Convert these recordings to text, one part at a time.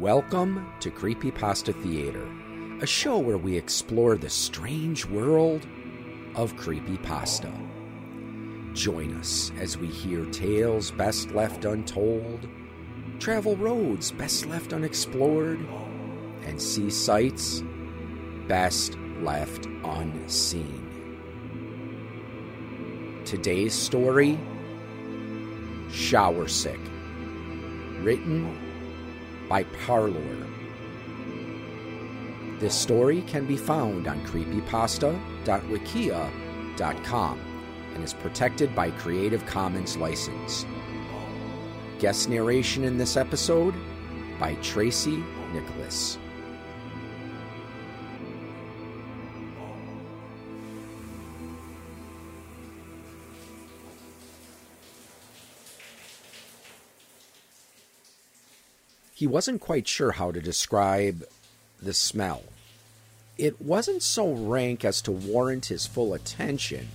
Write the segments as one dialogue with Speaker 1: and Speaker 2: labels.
Speaker 1: Welcome to Creepypasta Theater, a show where we explore the strange world of creepypasta. Join us as we hear tales best left untold, travel roads best left unexplored, and see sights best left unseen. Today's story Showersick, written by Parlour. This story can be found on creepypasta.wikia.com and is protected by Creative Commons license. Guest narration in this episode by Tracy Nicholas. He wasn't quite sure how to describe the smell. It wasn't so rank as to warrant his full attention,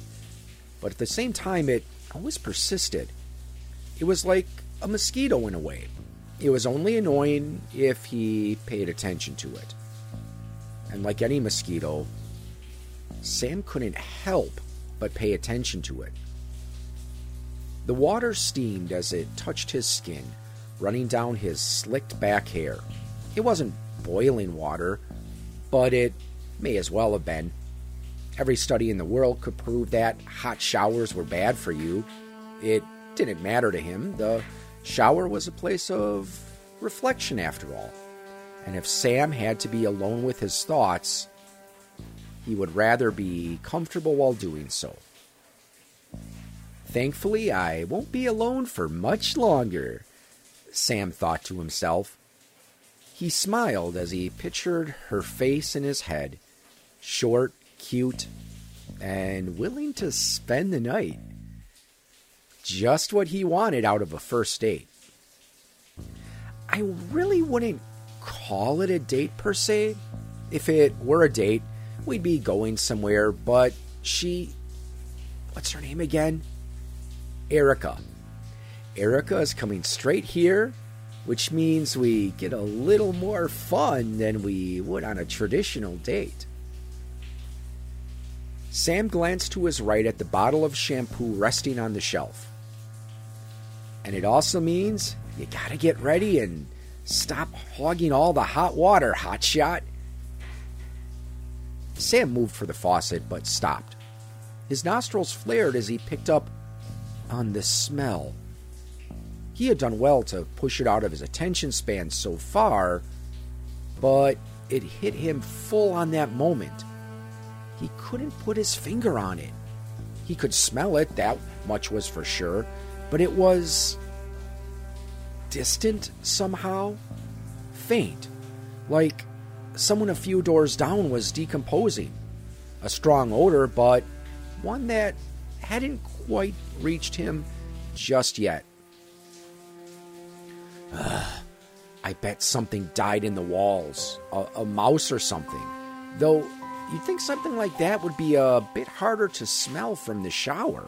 Speaker 1: but at the same time, it always persisted. It was like a mosquito in a way. It was only annoying if he paid attention to it. And like any mosquito, Sam couldn't help but pay attention to it. The water steamed as it touched his skin running down his slicked back hair. It wasn't boiling water, but it may as well have been. Every study in the world could prove that hot showers were bad for you. It didn't matter to him. The shower was a place of reflection, after all. And if Sam had to be alone with his thoughts, he would rather be comfortable while doing so. Thankfully, I won't be alone for much longer. Sam thought to himself. He smiled as he pictured her face in his head short, cute, and willing to spend the night. Just what he wanted out of a first date. I really wouldn't call it a date per se. If it were a date, we'd be going somewhere, but she. What's her name again? Erica. Erica is coming straight here, which means we get a little more fun than we would on a traditional date. Sam glanced to his right at the bottle of shampoo resting on the shelf. And it also means you gotta get ready and stop hogging all the hot water, hotshot. Sam moved for the faucet but stopped. His nostrils flared as he picked up on the smell. He had done well to push it out of his attention span so far, but it hit him full on that moment. He couldn't put his finger on it. He could smell it, that much was for sure, but it was distant somehow, faint, like someone a few doors down was decomposing. A strong odor, but one that hadn't quite reached him just yet. I bet something died in the walls, a, a mouse or something. Though you'd think something like that would be a bit harder to smell from the shower.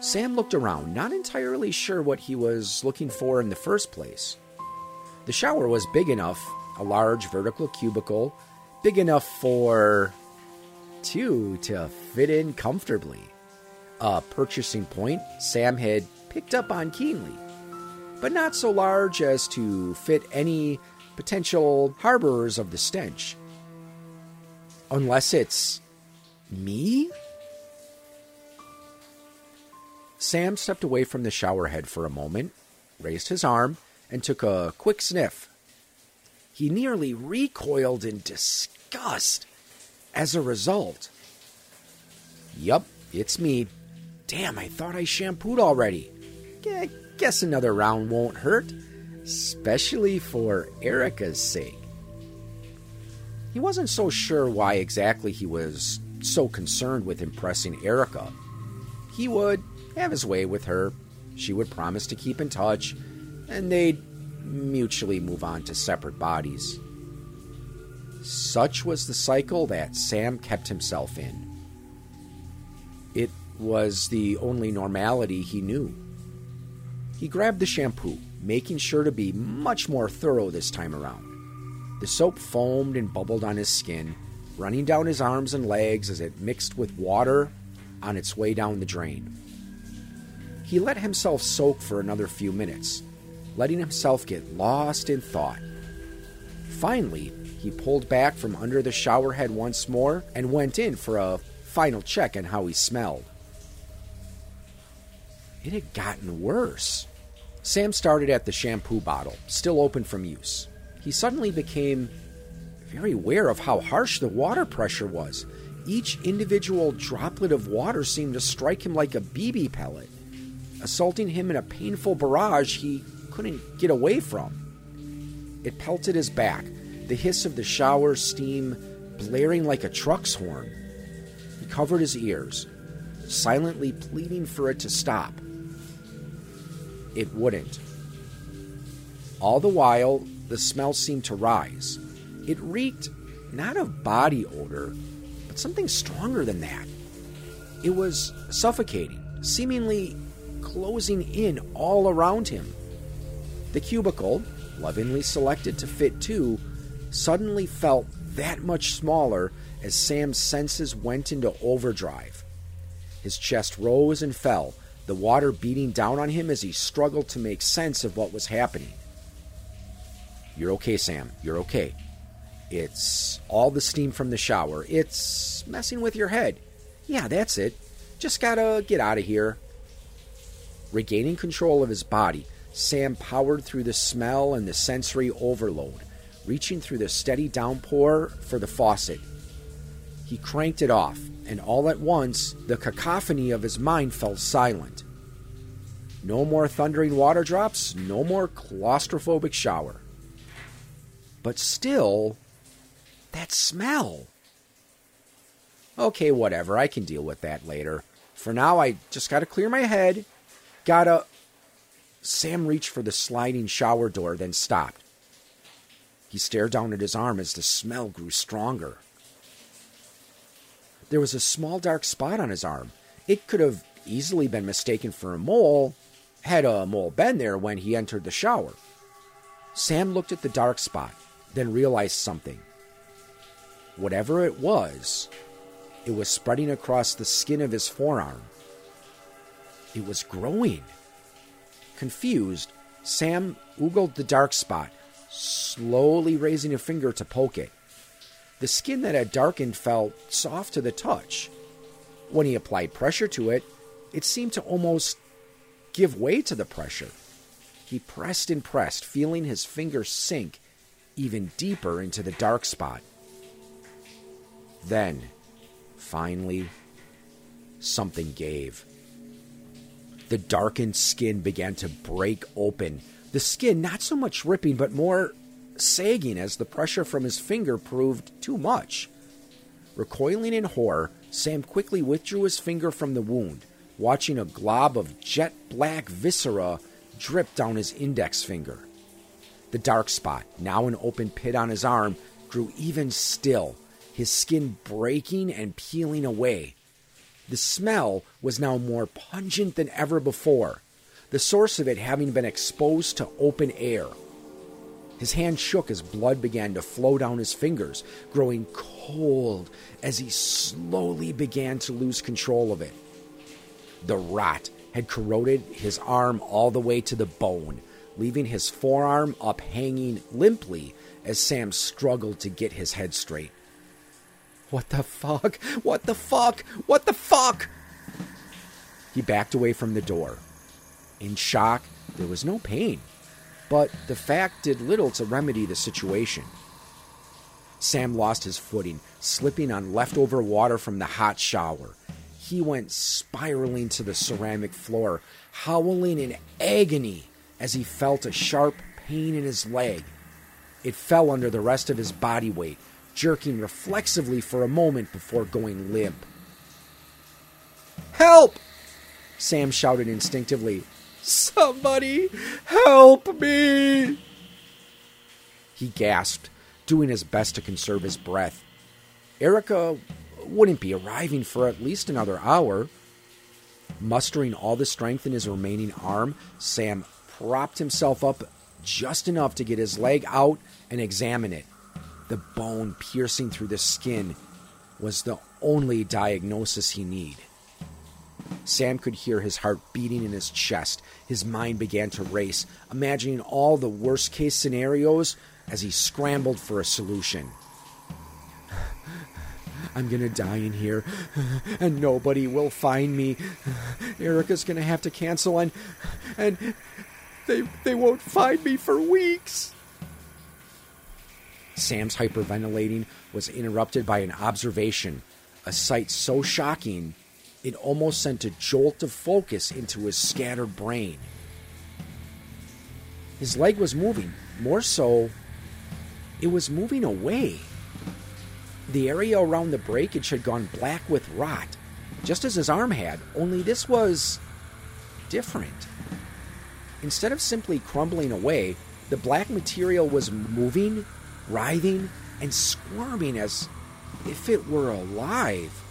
Speaker 1: Sam looked around, not entirely sure what he was looking for in the first place. The shower was big enough, a large vertical cubicle, big enough for two to fit in comfortably. A purchasing point Sam had picked up on keenly but not so large as to fit any potential harborers of the stench. Unless it's me? Sam stepped away from the shower head for a moment, raised his arm, and took a quick sniff. He nearly recoiled in disgust as a result. Yup, it's me. Damn, I thought I shampooed already. I guess another round won't hurt, especially for Erica's sake. He wasn't so sure why exactly he was so concerned with impressing Erica. He would have his way with her, she would promise to keep in touch, and they'd mutually move on to separate bodies. Such was the cycle that Sam kept himself in. It was the only normality he knew. He grabbed the shampoo, making sure to be much more thorough this time around. The soap foamed and bubbled on his skin, running down his arms and legs as it mixed with water on its way down the drain. He let himself soak for another few minutes, letting himself get lost in thought. Finally, he pulled back from under the shower head once more and went in for a final check on how he smelled. It had gotten worse. Sam started at the shampoo bottle, still open from use. He suddenly became very aware of how harsh the water pressure was. Each individual droplet of water seemed to strike him like a BB pellet, assaulting him in a painful barrage he couldn't get away from. It pelted his back, the hiss of the shower steam blaring like a truck's horn. He covered his ears, silently pleading for it to stop it wouldn't. All the while, the smell seemed to rise. It reeked not of body odor, but something stronger than that. It was suffocating, seemingly closing in all around him. The cubicle, lovingly selected to fit two, suddenly felt that much smaller as Sam's senses went into overdrive. His chest rose and fell, the water beating down on him as he struggled to make sense of what was happening. You're okay, Sam. You're okay. It's all the steam from the shower. It's messing with your head. Yeah, that's it. Just gotta get out of here. Regaining control of his body, Sam powered through the smell and the sensory overload, reaching through the steady downpour for the faucet. He cranked it off, and all at once the cacophony of his mind fell silent. No more thundering water drops, no more claustrophobic shower. But still, that smell. Okay, whatever, I can deal with that later. For now, I just gotta clear my head. Gotta. Sam reached for the sliding shower door, then stopped. He stared down at his arm as the smell grew stronger. There was a small dark spot on his arm. It could have easily been mistaken for a mole, had a mole been there when he entered the shower. Sam looked at the dark spot, then realized something. Whatever it was, it was spreading across the skin of his forearm. It was growing. Confused, Sam oogled the dark spot, slowly raising a finger to poke it. The skin that had darkened felt soft to the touch. When he applied pressure to it, it seemed to almost give way to the pressure. He pressed and pressed, feeling his fingers sink even deeper into the dark spot. Then, finally, something gave. The darkened skin began to break open. The skin not so much ripping, but more sagging as the pressure from his finger proved too much. Recoiling in horror, Sam quickly withdrew his finger from the wound, watching a glob of jet black viscera drip down his index finger. The dark spot, now an open pit on his arm, grew even still, his skin breaking and peeling away. The smell was now more pungent than ever before, the source of it having been exposed to open air. His hand shook as blood began to flow down his fingers, growing cold as he slowly began to lose control of it. The rot had corroded his arm all the way to the bone, leaving his forearm up hanging limply as Sam struggled to get his head straight. What the fuck? What the fuck? What the fuck? He backed away from the door. In shock, there was no pain but the fact did little to remedy the situation. Sam lost his footing, slipping on leftover water from the hot shower. He went spiraling to the ceramic floor, howling in agony as he felt a sharp pain in his leg. It fell under the rest of his body weight, jerking reflexively for a moment before going limp. Help! Sam shouted instinctively, Somebody help me! He gasped, doing his best to conserve his breath. Erica wouldn't be arriving for at least another hour. Mustering all the strength in his remaining arm, Sam propped himself up just enough to get his leg out and examine it. The bone piercing through the skin was the only diagnosis he needed. Sam could hear his heart beating in his chest. His mind began to race, imagining all the worst case scenarios as he scrambled for a solution. I'm gonna die in here, and nobody will find me. Erica's gonna have to cancel, and and they they won't find me for weeks. Sam's hyperventilating was interrupted by an observation, a sight so shocking it almost sent a jolt of focus into his scattered brain. His leg was moving, more so, it was moving away. The area around the breakage had gone black with rot, just as his arm had, only this was different. Instead of simply crumbling away, the black material was moving, writhing, and squirming as if it were alive.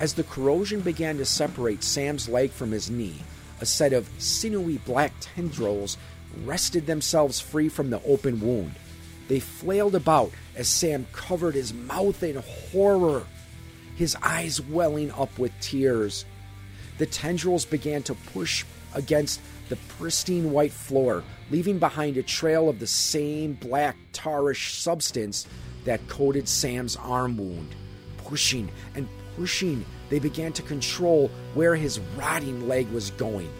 Speaker 1: As the corrosion began to separate Sam's leg from his knee, a set of sinewy black tendrils wrested themselves free from the open wound. They flailed about as Sam covered his mouth in horror, his eyes welling up with tears. The tendrils began to push against the pristine white floor, leaving behind a trail of the same black tarish substance that coated Sam's arm wound, pushing and pushing, they began to control where his rotting leg was going.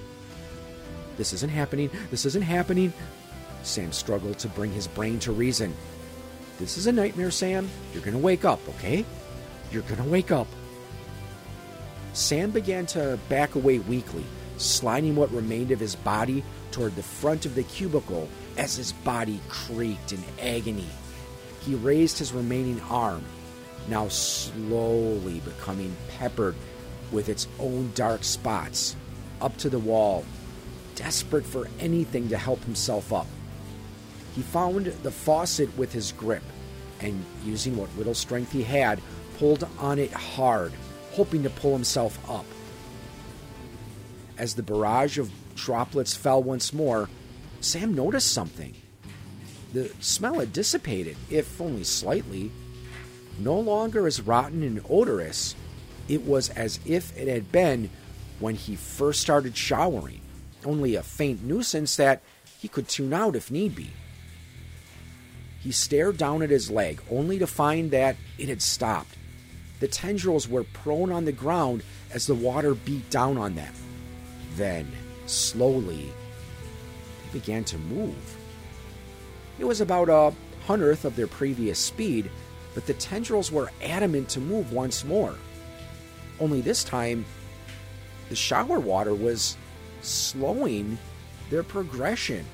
Speaker 1: This isn't happening. This isn't happening. Sam struggled to bring his brain to reason. This is a nightmare, Sam. You're going to wake up, okay? You're going to wake up. Sam began to back away weakly, sliding what remained of his body toward the front of the cubicle as his body creaked in agony. He raised his remaining arm, now slowly becoming peppered with its own dark spots, up to the wall, desperate for anything to help himself up. He found the faucet with his grip, and using what little strength he had, pulled on it hard, hoping to pull himself up. As the barrage of droplets fell once more, Sam noticed something. The smell had dissipated, if only slightly, no longer as rotten and odorous, it was as if it had been when he first started showering, only a faint nuisance that he could tune out if need be. He stared down at his leg, only to find that it had stopped. The tendrils were prone on the ground as the water beat down on them. Then, slowly, they began to move. It was about a hundredth of their previous speed, but the tendrils were adamant to move once more. Only this time, the shower water was slowing their progression.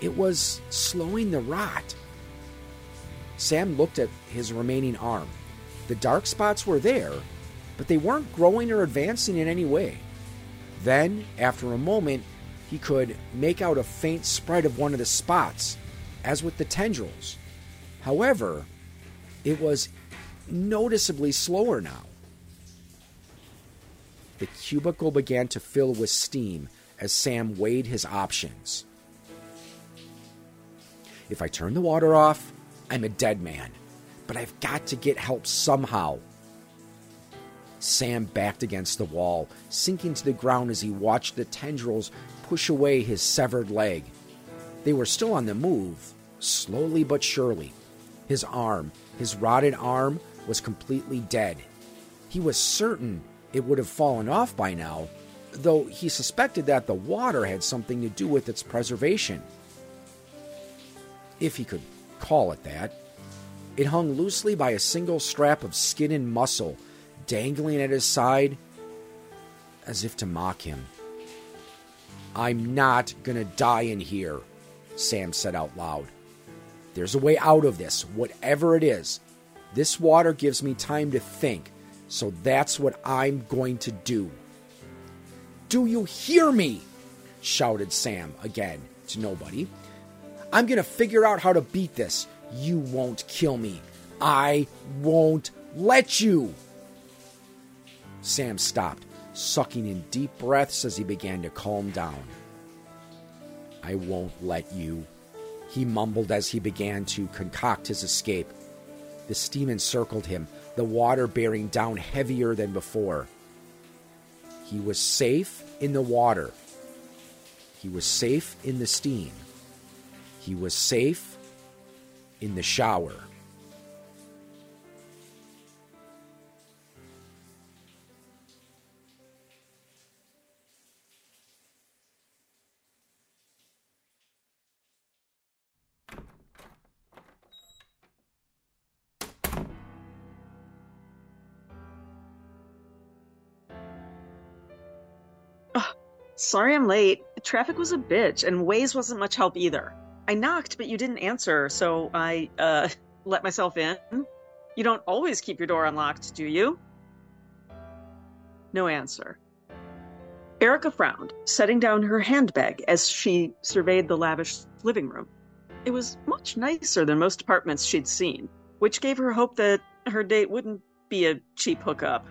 Speaker 1: It was slowing the rot. Sam looked at his remaining arm. The dark spots were there, but they weren't growing or advancing in any way. Then, after a moment, he could make out a faint spread of one of the spots, as with the tendrils. However, it was noticeably slower now. The cubicle began to fill with steam as Sam weighed his options. If I turn the water off, I'm a dead man, but I've got to get help somehow. Sam backed against the wall, sinking to the ground as he watched the tendrils push away his severed leg. They were still on the move, slowly but surely. His arm, his rotted arm, was completely dead. He was certain it would have fallen off by now, though he suspected that the water had something to do with its preservation. If he could call it that. It hung loosely by a single strap of skin and muscle, dangling at his side as if to mock him. I'm not gonna die in here, Sam said out loud. There's a way out of this, whatever it is. This water gives me time to think, so that's what I'm going to do. Do you hear me? shouted Sam again to nobody. I'm going to figure out how to beat this. You won't kill me. I won't let you. Sam stopped, sucking in deep breaths as he began to calm down. I won't let you, he mumbled as he began to concoct his escape. The steam encircled him, the water bearing down heavier than before. He was safe in the water. He was safe in the steam. He was safe in the shower.
Speaker 2: Sorry I'm late. Traffic was a bitch, and Waze wasn't much help either. I knocked, but you didn't answer, so I, uh, let myself in. You don't always keep your door unlocked, do you? No answer. Erica frowned, setting down her handbag as she surveyed the lavish living room. It was much nicer than most apartments she'd seen, which gave her hope that her date wouldn't be a cheap hookup.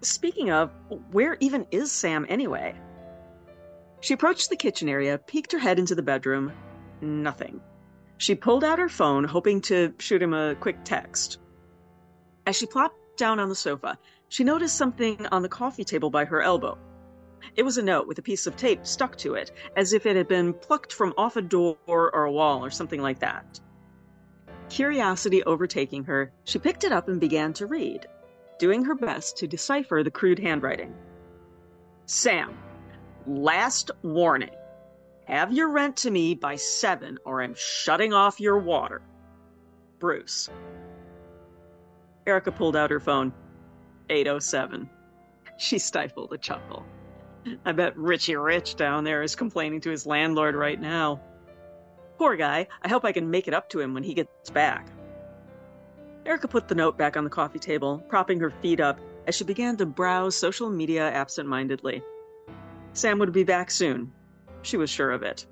Speaker 2: Speaking of, where even is Sam anyway? She approached the kitchen area, peeked her head into the bedroom. Nothing. She pulled out her phone, hoping to shoot him a quick text. As she plopped down on the sofa, she noticed something on the coffee table by her elbow. It was a note with a piece of tape stuck to it, as if it had been plucked from off a door or a wall or something like that. Curiosity overtaking her, she picked it up and began to read, doing her best to decipher the crude handwriting. Sam, Last warning. Have your rent to me by 7 or I'm shutting off your water. Bruce. Erica pulled out her phone. 807. She stifled a chuckle. I bet Richie Rich down there is complaining to his landlord right now. Poor guy. I hope I can make it up to him when he gets back. Erica put the note back on the coffee table, propping her feet up as she began to browse social media absent mindedly. Sam would be back soon. She was sure of it.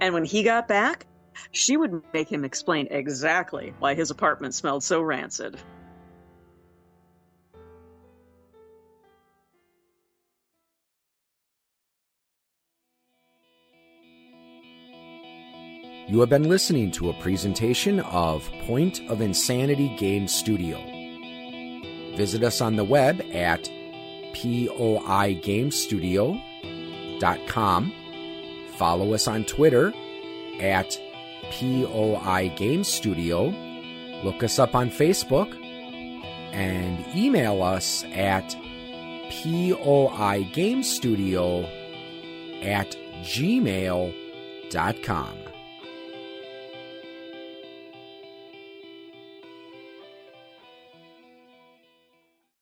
Speaker 2: And when he got back, she would make him explain exactly why his apartment smelled so rancid.
Speaker 1: You have been listening to a presentation of Point of Insanity Game Studio. Visit us on the web at poigamestudio.com. Follow us on Twitter at POI Game Studio. Look us up on Facebook and email us at POI Game Studio at gmail.com.